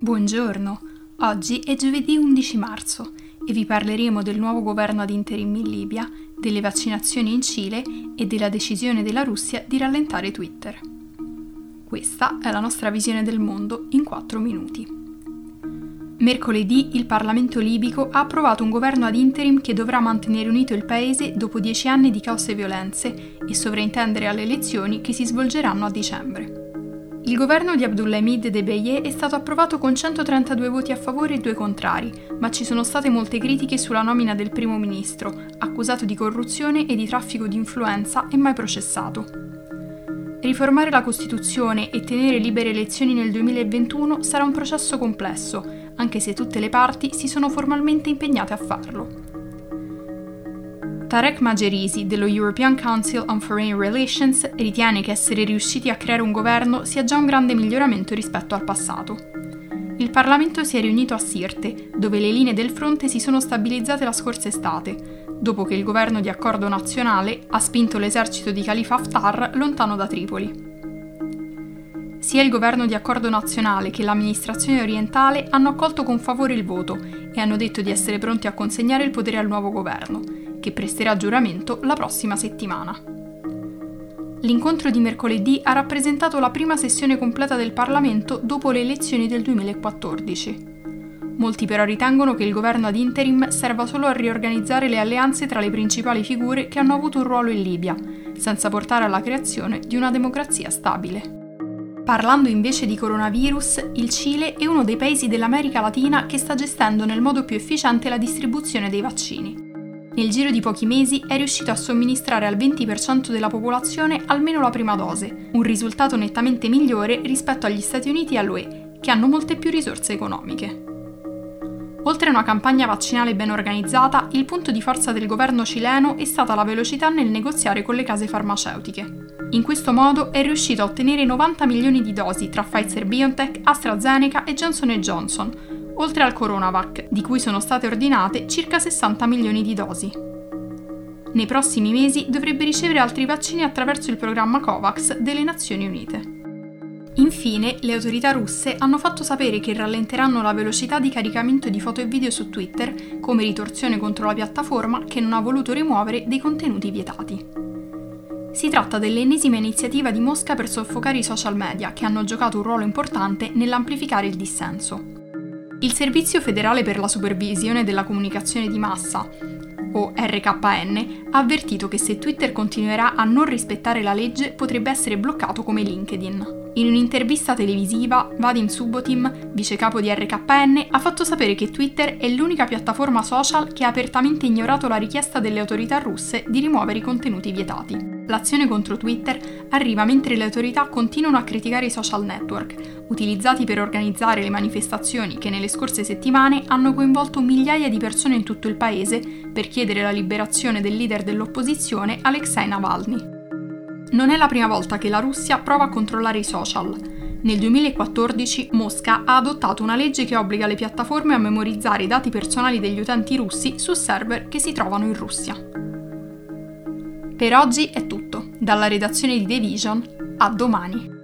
Buongiorno, oggi è giovedì 11 marzo e vi parleremo del nuovo governo ad interim in Libia, delle vaccinazioni in Cile e della decisione della Russia di rallentare Twitter. Questa è la nostra visione del mondo in 4 minuti. Mercoledì il Parlamento libico ha approvato un governo ad interim che dovrà mantenere unito il paese dopo dieci anni di caos e violenze e sovrintendere alle elezioni che si svolgeranno a dicembre. Il governo di Abdulhamid Debeye è stato approvato con 132 voti a favore e due contrari, ma ci sono state molte critiche sulla nomina del primo ministro, accusato di corruzione e di traffico di influenza e mai processato. Riformare la Costituzione e tenere libere elezioni nel 2021 sarà un processo complesso, anche se tutte le parti si sono formalmente impegnate a farlo. Tarek Magerisi dello European Council on Foreign Relations ritiene che essere riusciti a creare un governo sia già un grande miglioramento rispetto al passato. Il Parlamento si è riunito a Sirte, dove le linee del fronte si sono stabilizzate la scorsa estate, dopo che il governo di accordo nazionale ha spinto l'esercito di Khalifa Haftar lontano da Tripoli. Sia il governo di accordo nazionale che l'amministrazione orientale hanno accolto con favore il voto e hanno detto di essere pronti a consegnare il potere al nuovo governo, che presterà giuramento la prossima settimana. L'incontro di mercoledì ha rappresentato la prima sessione completa del Parlamento dopo le elezioni del 2014. Molti però ritengono che il governo ad interim serva solo a riorganizzare le alleanze tra le principali figure che hanno avuto un ruolo in Libia, senza portare alla creazione di una democrazia stabile. Parlando invece di coronavirus, il Cile è uno dei paesi dell'America Latina che sta gestendo nel modo più efficiente la distribuzione dei vaccini nel giro di pochi mesi è riuscito a somministrare al 20% della popolazione almeno la prima dose, un risultato nettamente migliore rispetto agli Stati Uniti e all'UE, che hanno molte più risorse economiche. Oltre a una campagna vaccinale ben organizzata, il punto di forza del governo cileno è stata la velocità nel negoziare con le case farmaceutiche. In questo modo è riuscito a ottenere 90 milioni di dosi tra Pfizer BioNTech, AstraZeneca e Johnson Johnson, oltre al Coronavac, di cui sono state ordinate circa 60 milioni di dosi. Nei prossimi mesi dovrebbe ricevere altri vaccini attraverso il programma COVAX delle Nazioni Unite. Infine, le autorità russe hanno fatto sapere che rallenteranno la velocità di caricamento di foto e video su Twitter come ritorsione contro la piattaforma che non ha voluto rimuovere dei contenuti vietati. Si tratta dell'ennesima iniziativa di Mosca per soffocare i social media che hanno giocato un ruolo importante nell'amplificare il dissenso. Il Servizio federale per la supervisione della comunicazione di massa, o RKN, ha avvertito che se Twitter continuerà a non rispettare la legge potrebbe essere bloccato come LinkedIn. In un'intervista televisiva, Vadim Subotim, vice capo di RKN, ha fatto sapere che Twitter è l'unica piattaforma social che ha apertamente ignorato la richiesta delle autorità russe di rimuovere i contenuti vietati. L'azione contro Twitter arriva mentre le autorità continuano a criticare i social network, utilizzati per organizzare le manifestazioni che nelle scorse settimane hanno coinvolto migliaia di persone in tutto il paese per chiedere la liberazione del leader dell'opposizione Alexei Navalny. Non è la prima volta che la Russia prova a controllare i social. Nel 2014 Mosca ha adottato una legge che obbliga le piattaforme a memorizzare i dati personali degli utenti russi su server che si trovano in Russia. Per oggi è tutto. Dalla redazione di The Vision, a domani.